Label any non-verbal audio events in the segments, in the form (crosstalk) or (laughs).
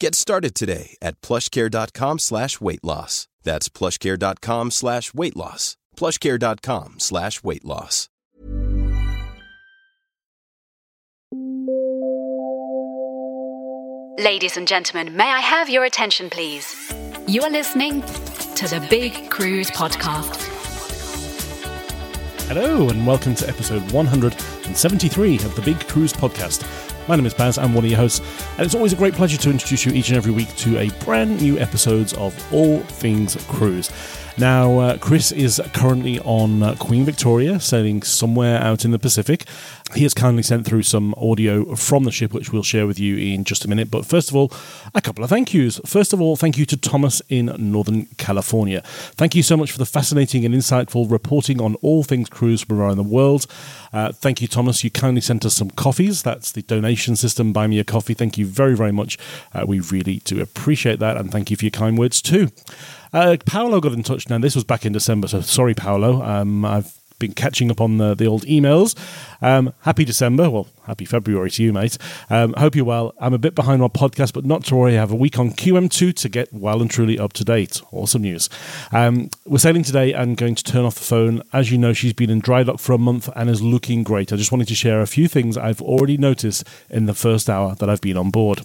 Get started today at plushcare.com slash weight loss. That's plushcare.com slash weight loss. plushcare.com slash weight loss. Ladies and gentlemen, may I have your attention, please? You are listening to the Big Cruise Podcast. Hello, and welcome to episode 173 of the Big Cruise Podcast. My name is Baz, I'm one of your hosts, and it's always a great pleasure to introduce you each and every week to a brand new episodes of All Things Cruise. Now, uh, Chris is currently on uh, Queen Victoria, sailing somewhere out in the Pacific. He has kindly sent through some audio from the ship, which we'll share with you in just a minute. But first of all, a couple of thank yous. First of all, thank you to Thomas in Northern California. Thank you so much for the fascinating and insightful reporting on all things cruise from around the world. Uh, thank you, Thomas. You kindly sent us some coffees. That's the donation system. Buy me a coffee. Thank you very, very much. Uh, we really do appreciate that. And thank you for your kind words too. Uh, Paolo got in touch now. This was back in December, so sorry, Paolo. Um, I've been catching up on the, the old emails. Um, happy December. Well, happy February to you, mate. Um, hope you're well. I'm a bit behind on podcast, but not to worry. I have a week on QM2 to get well and truly up to date. Awesome news. Um, we're sailing today and going to turn off the phone. As you know, she's been in dry dock for a month and is looking great. I just wanted to share a few things I've already noticed in the first hour that I've been on board.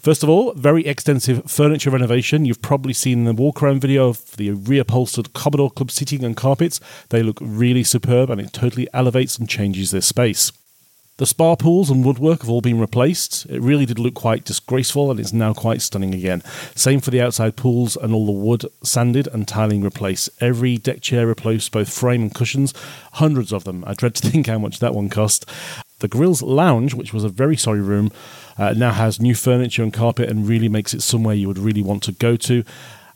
First of all, very extensive furniture renovation. You've probably seen the walk around video of the reupholstered Commodore Club seating and carpets. They look really superb and it totally elevates and changes this space. The spa pools and woodwork have all been replaced. It really did look quite disgraceful and it's now quite stunning again. Same for the outside pools and all the wood sanded and tiling replaced. Every deck chair replaced, both frame and cushions, hundreds of them. I dread to (laughs) think how much that one cost. The Grills Lounge, which was a very sorry room, uh, now has new furniture and carpet and really makes it somewhere you would really want to go to.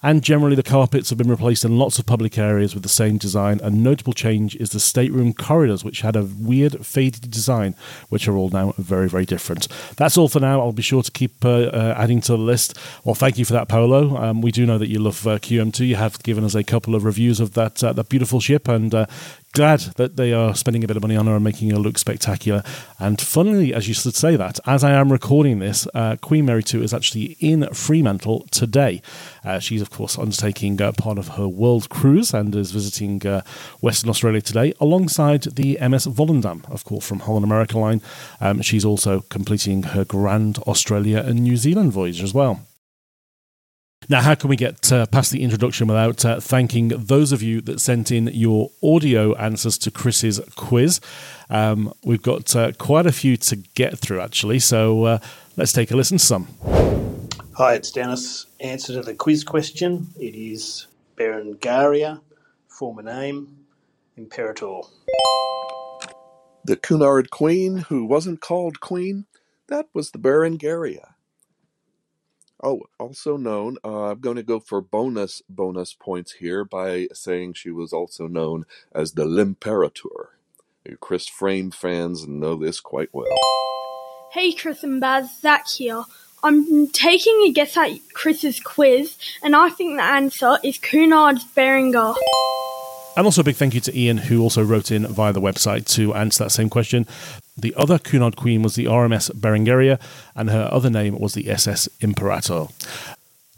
And generally, the carpets have been replaced in lots of public areas with the same design. A notable change is the stateroom corridors, which had a weird faded design, which are all now very, very different. That's all for now. I'll be sure to keep uh, uh, adding to the list. Well, thank you for that, Paolo. Um, we do know that you love uh, QM2. You have given us a couple of reviews of that uh, that beautiful ship, and uh, glad that they are spending a bit of money on her and making her look spectacular. And funnily, as you should say that, as I am recording this, uh, Queen Mary 2 is actually in Fremantle today. Uh, she's, of course, undertaking uh, part of her world cruise and is visiting uh, Western Australia today alongside the MS Volendam, of course, from Holland America Line. Um, she's also completing her Grand Australia and New Zealand voyage as well. Now, how can we get uh, past the introduction without uh, thanking those of you that sent in your audio answers to Chris's quiz? Um, we've got uh, quite a few to get through, actually, so uh, let's take a listen to some. Hi, it's Denis. Answer to the quiz question. It is Berengaria, former name, Imperator. The Cunard Queen, who wasn't called Queen, that was the Berengaria. Oh, also known, uh, I'm going to go for bonus bonus points here by saying she was also known as the Limperator. Chris Frame fans know this quite well. Hey Chris and Baz, Zac here. I'm taking a guess at Chris's quiz, and I think the answer is Cunard's Berenger. And also a big thank you to Ian, who also wrote in via the website to answer that same question. The other Cunard Queen was the RMS Berengaria, and her other name was the SS Imperator.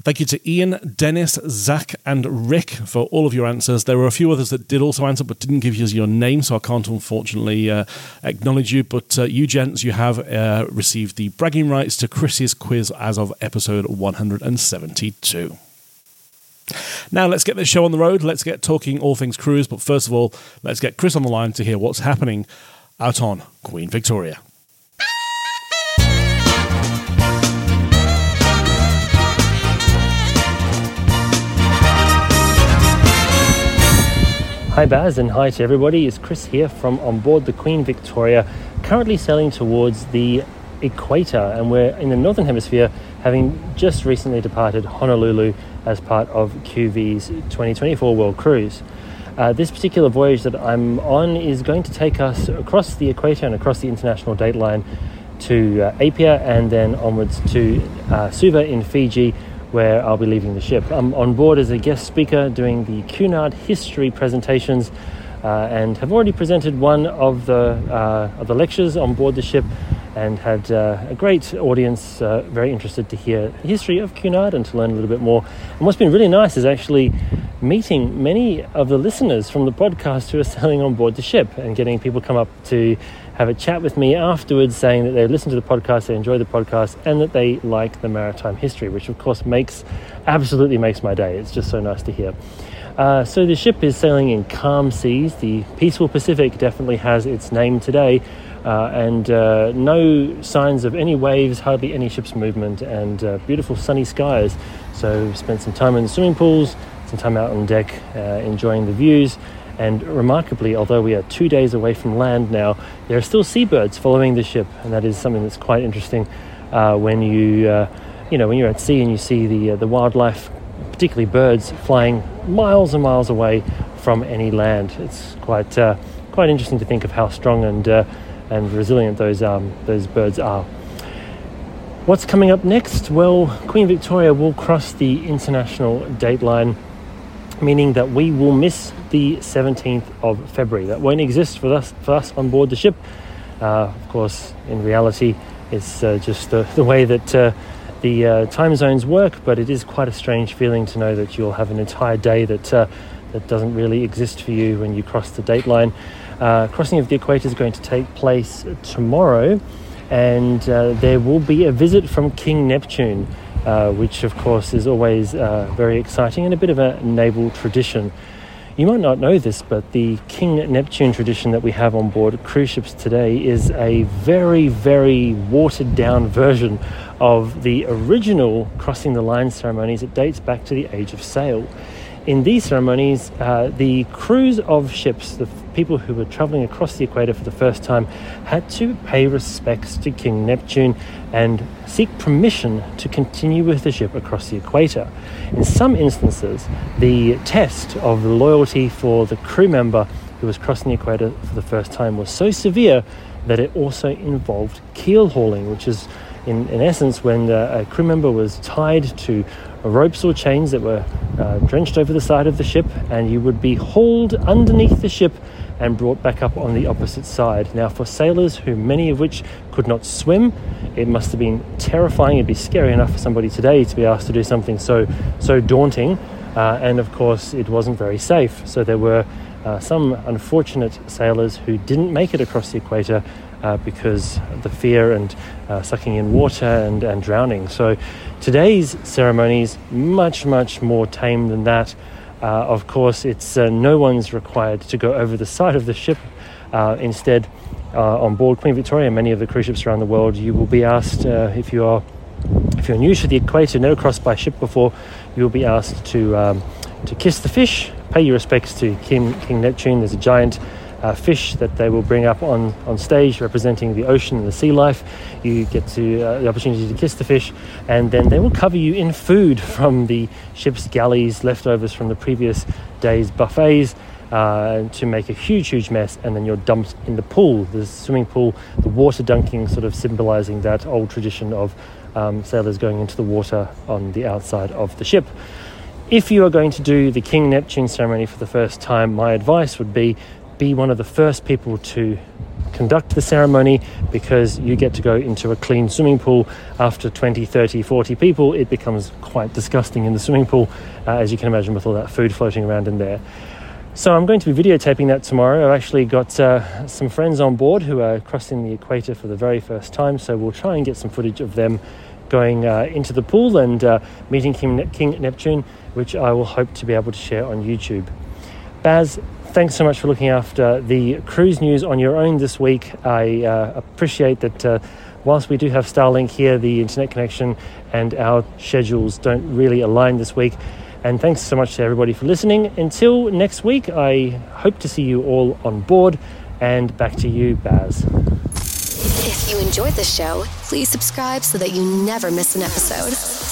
Thank you to Ian, Denis, Zac, and Rick for all of your answers. There were a few others that did also answer but didn't give you your name, so I can't unfortunately uh, acknowledge you. But uh, you gents, you have uh, received the bragging rights to Chris's quiz as of episode 172. Now let's get this show on the road. Let's get talking all things cruise. But first of all, let's get Chris on the line to hear what's happening out on Queen Victoria. Hi Baz and hi to everybody. It's Chris here from on board the Queen Victoria, currently sailing towards the equator, and we're in the northern hemisphere, having just recently departed Honolulu as part of QV's 2024 World Cruise. Uh, this particular voyage that I'm on is going to take us across the equator and across the international dateline to uh, Apia and then onwards to uh, Suva in Fiji, where I'll be leaving the ship. I'm on board as a guest speaker doing the Cunard history presentations. Uh, and have already presented one of the uh, of the lectures on board the ship, and had uh, a great audience uh, very interested to hear the history of Cunard and to learn a little bit more. And what's been really nice is actually meeting many of the listeners from the podcast who are (laughs) sailing on board the ship and getting people come up to have a chat with me afterwards saying that they listened to the podcast, they enjoy the podcast, and that they like the maritime history, which of course makes absolutely makes my day. It's just so nice to hear. Uh, so the ship is sailing in calm seas. The peaceful Pacific definitely has its name today, and uh, no signs of any waves, hardly any ship's movement, and uh, beautiful sunny skies. So we spent some time in the swimming pools, some time out on deck, uh, enjoying the views. And remarkably, although we are two days away from land now, there are still seabirds following the ship, and that is something that's quite interesting uh, when you, you know, when you're at sea and you see the the wildlife particularly birds flying miles and miles away from any land. It's quite uh, quite interesting to think of how strong and uh, and resilient those um, those birds are. What's coming up next? Well, Queen Victoria will cross the international dateline, meaning that we will miss the 17th of February. That won't exist for us for us on board the ship. Uh, of course, in reality, it's uh, just the, the way that uh, the uh, time zones work, but it is quite a strange feeling to know that you'll have an entire day that uh, that doesn't really exist for you when you cross the date line. Uh, crossing of the equator is going to take place tomorrow, and uh, there will be a visit from King Neptune, uh, which of course is always uh, very exciting and a bit of a naval tradition. You might not know this, but the King Neptune tradition that we have on board cruise ships today is a very, very watered down version of the original crossing the line ceremonies. It dates back to the age of sail. In these ceremonies, uh, the crews of ships, the people who were traveling across the equator for the first time, had to pay respects to King Neptune and seek permission to continue with the ship across the equator. In some instances, the test of loyalty for the crew member who was crossing the equator for the first time was so severe that it also involved keel hauling, which is in, in essence when a crew member was tied to ropes or chains that were uh, drenched over the side of the ship, and you would be hauled underneath the ship and brought back up on the opposite side. Now, for sailors who many of which could not swim, it must have been terrifying. It'd be scary enough for somebody today to be asked to do something so so daunting, uh, and of course, it wasn't very safe. So there were uh, some unfortunate sailors who didn't make it across the equator uh, because the fear and uh, sucking in water and, and drowning. So today's ceremony is much, much more tame than that. Uh, of course, it's uh, no one's required to go over the side of the ship. Uh, instead, on board Queen Victoria, and many of the cruise ships around the world, you will be asked if you are if you're new to the equator, never crossed by ship before, you will be asked to um, to kiss the fish, pay your respects to King, King Neptune. There's a giant uh, fish that they will bring up on, on stage representing the ocean and the sea life. You get to uh, the opportunity to kiss the fish, and then they will cover you in food (laughs) from the ship's galleys, leftovers from the previous day's buffets. Uh, to make a huge, huge mess, and then you're dumped in the pool, the swimming pool, the water dunking, sort of symbolizing that old tradition of um, sailors going into the water on the outside of the ship. If you are going to do the King Neptune ceremony for the first time, my advice would be be one of the first people to conduct the ceremony because you get to go into a clean swimming pool. After 20 30 40 people it becomes quite disgusting in the swimming pool uh, as you can imagine with all that food floating around in there. So i'm going to be videotaping that tomorrow. I've actually got uh, some friends on board who are crossing the equator for the very first time so we'll try and get some footage of them going uh, into the pool and uh, meeting king, king neptune which i will hope to be able to share on youtube. Baz thanks so much for looking after the cruise news on your own this week. I uh, appreciate that uh, whilst we do have Starlink here, the internet connection and our schedules don't really align this week. And thanks so much to everybody for listening. Until next week, I hope to see you all on board. And back to you, Baz. If you enjoyed the show, please subscribe so that you never miss an episode.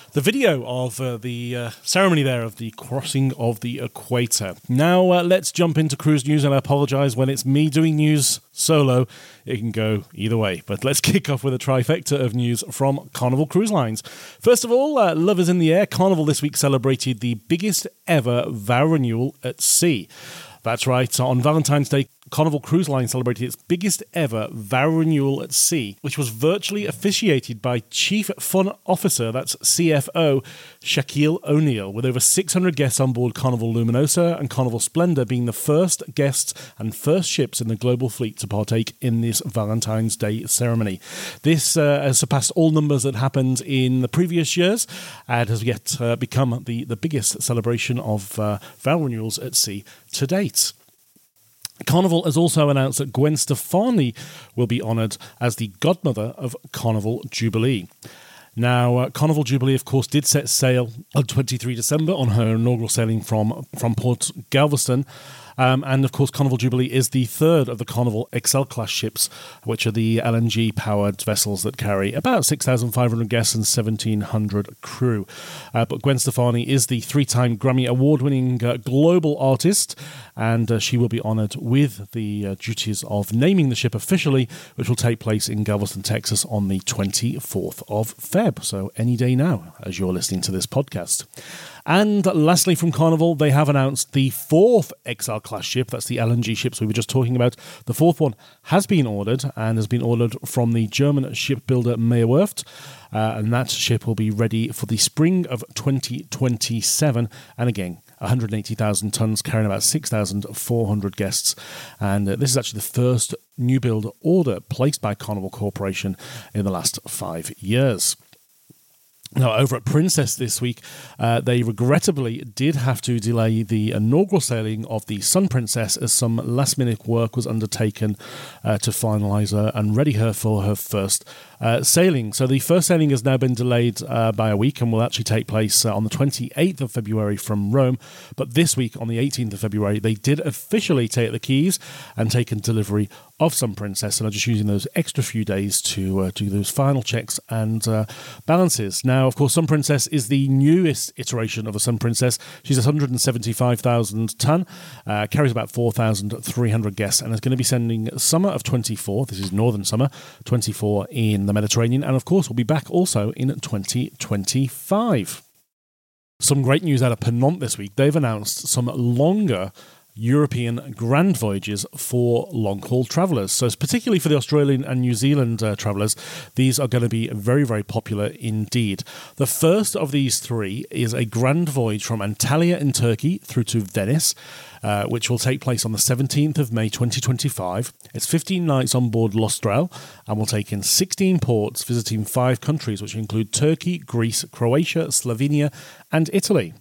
the video of uh, the uh, ceremony there of the crossing of the equator. Now, uh, let's jump into cruise news, and I apologise when it's me doing news solo. It can go either way, but let's (laughs) kick off with a trifecta of news from Carnival Cruise Lines. First of all, uh, Love is in the Air. Carnival this week celebrated the biggest ever vow renewal at sea. That's right, on Valentine's Day, Carnival Cruise Line celebrated its biggest ever vow renewal at sea, which was virtually officiated by Chief Fun Officer, that's CFO, Shaquille O'Neal, with over 600 guests on board Carnival Luminosa and Carnival Splendor being the first guests and first ships in the global fleet to partake in this Valentine's Day ceremony. This uh, has surpassed all numbers that happened in the previous years and has yet uh, become the, the biggest celebration of uh, vow renewals at sea to date. Carnival has also announced that Gwen Stefani will be honoured as the godmother of Carnival Jubilee. Now, uh, Carnival Jubilee, of course, did set sail on 23 December on her inaugural sailing from, from Port Galveston. Um, and of course, Carnival Jubilee is the third of the Carnival Excel class ships, which are the LNG powered vessels that carry about 6,500 guests and 1,700 crew. Uh, but Gwen Stefani is the three time Grammy Award winning uh, global artist, and uh, she will be honored with the uh, duties of naming the ship officially, which will take place in Galveston, Texas on the 24th of Feb. So, any day now, as you're listening to this podcast. And lastly, from Carnival, they have announced the fourth Excel class ship. That's the LNG ships we were just talking about. The fourth one has been ordered and has been ordered from the German shipbuilder Meyer Werft. Uh, and that ship will be ready for the spring of 2027. And again, 180,000 tons, carrying about 6,400 guests. And uh, this is actually the first new build order placed by Carnival Corporation in the last five years. Now, over at Princess this week, uh, they regrettably did have to delay the inaugural sailing of the Sun Princess as some last minute work was undertaken uh, to finalise her and ready her for her first uh, sailing. So the first sailing has now been delayed uh, by a week and will actually take place uh, on the 28th of February from Rome. But this week, on the 18th of February, they did officially take the keys and taken delivery of Sun Princess and are just using those extra few days to uh, do those final checks and uh, balances. Now, of course, Sun Princess is the newest iteration of a Sun Princess. She's 175,000 ton, carries about 4,300 guests, and is going to be sending summer of 24. This is northern summer 24 in the Mediterranean, and of course, we'll be back also in 2025. Some great news out of Ponant this week. They've announced some longer European grand voyages for long haul travellers. So, particularly for the Australian and New Zealand uh, travellers, these are going to be very, very popular indeed. The first of these three is a grand voyage from Antalya in Turkey through to Venice. Uh, which will take place on the 17th of May 2025. It's 15 nights on board L'Austral and will take in 16 ports, visiting five countries, which include Turkey, Greece, Croatia, Slovenia, and Italy.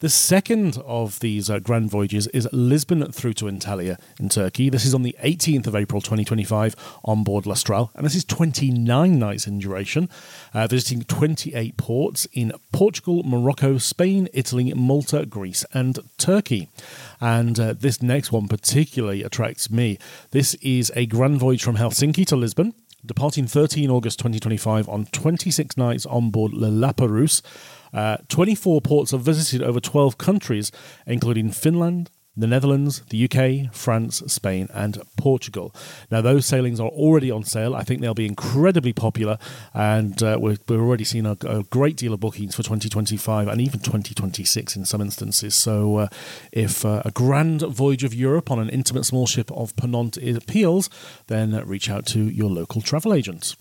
The second of these uh, grand voyages is Lisbon through to Antalya in Turkey. This is on the 18th of April 2025 on board L'Austral, and this is 29 nights in duration, uh, visiting 28 ports in Portugal, Morocco, Spain, Italy, Malta, Greece, and Turkey. And uh, this next one particularly attracts me. This is a grand voyage from Helsinki to Lisbon departing 13 August 2025 on 26 nights on board Le Lapérouse. Uh, 24 ports are visited over 12 countries, including Finland, the Netherlands, the UK, France, Spain, and Portugal. Now, those sailings are already on sale. I think they'll be incredibly popular, and uh, we're, we're already seeing a, a, great deal of bookings for 2025 and even 2026 in some instances. So, uh, if uh, a grand voyage of Europe on an intimate small ship of Ponant appeals, then reach out to your local travel agents.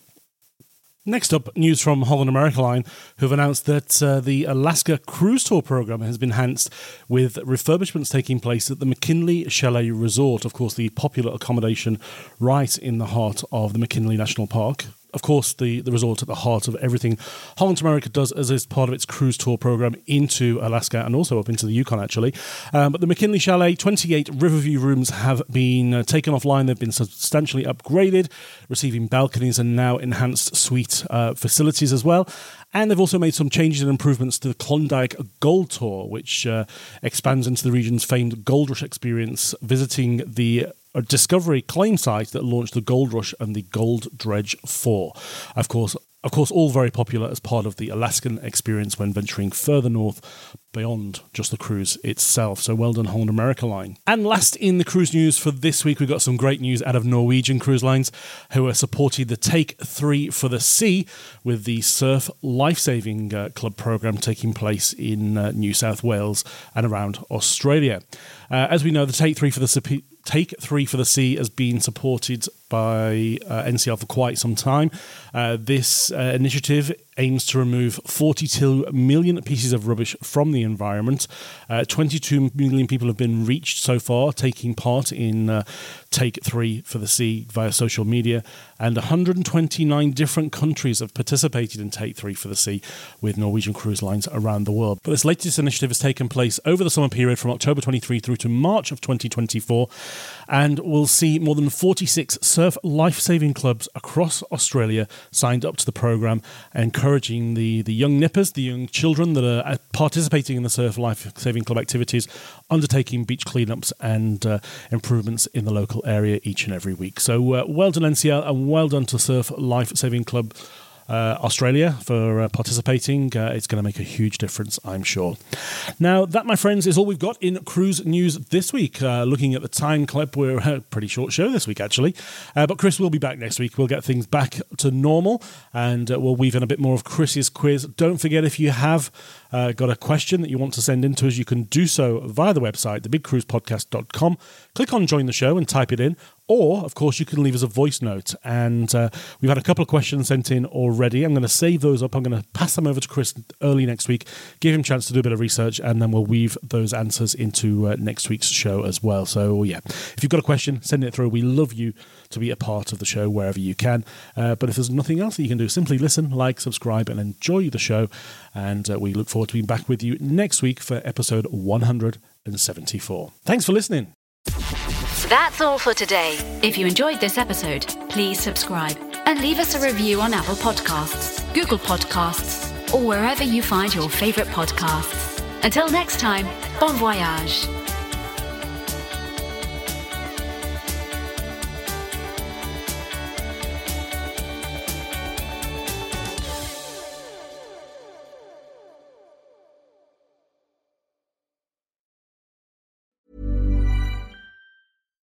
Next up, news from Holland America Line, who've announced that uh, the Alaska Cruise Tour program has been enhanced with refurbishments taking place at the McKinley Chalet Resort, of course, the popular accommodation right in the heart of the McKinley National Park of course, the, the resort at the heart of everything Holland America does as, as part of its cruise tour program into Alaska and also up into the Yukon, actually. Um, but the McKinley Chalet, 28 Riverview rooms have been uh, taken offline. They've been substantially upgraded, receiving balconies and now enhanced suite uh, facilities as well. And they've also made some changes and improvements to the Klondike Gold Tour, which uh, expands into the region's famed Gold Rush experience, visiting the a discovery claim site that launched the Gold Rush and the Gold Dredge 4. Of course, of course, all very popular as part of the Alaskan experience when venturing further north beyond just the cruise itself. So well done, Holland America Line. And last in the cruise news for this week, we've got some great news out of Norwegian Cruise Lines, who are supporting the Take Three for the Sea with the Surf Lifesaving uh, Club program taking place in uh, New South Wales and around Australia. Uh, as we know, the Take Three for the Sea Take Three for the Sea has been supported by uh, NCL for quite some time. Uh, this uh, initiative aims to remove 42 million pieces of rubbish from the environment. Uh, 22 million people have been reached so far, taking part in uh, Take Three for the Sea via social media, and 129 different countries have participated in Take Three for the Sea with Norwegian cruise lines around the world. But this latest initiative has taken place over the summer period from October 23 through to March of 2024 and will see more than 46 surf life saving clubs across Australia signed up to the program, encouraging the, the young nippers, the young children that are uh, participating in the surf life saving club activities, undertaking beach cleanups and uh, improvements in the local area each and every week. So, uh, well done, NCL, and well done to Surf Life Saving Club uh, Australia for uh, participating. Uh, it's going to make a huge difference, I'm sure. Now, that, my friends, is all we've got in cruise news this week. Uh, looking at the time clip, we're a pretty short show this week, actually. Uh, but Chris will be back next week. We'll get things back to normal and uh, we'll weave in a bit more of Chris's quiz. Don't forget if you have uh, got a question that you want to send in to us, you can do so via the website, thebigcruisepodcast.com. Click on join the show and type it in. Or, of course, you can leave us a voice note. And uh, we've had a couple of questions sent in already. I'm going to save those up. I'm going to pass them over to Chris early next week, give him a chance to do a bit of research, and then we'll weave those answers into uh, next week's show as well. So, yeah, if you've got a question, send it through. We love you to be a part of the show wherever you can. Uh, but if there's nothing else that you can do, simply listen, like, subscribe, and enjoy the show. And uh, we look forward to being back with you next week for episode 174. Thanks for listening. That's all for today. If you enjoyed this episode, please subscribe and leave us a review on Apple Podcasts, Google Podcasts, or wherever you find your favorite podcasts. Until next time, bon voyage.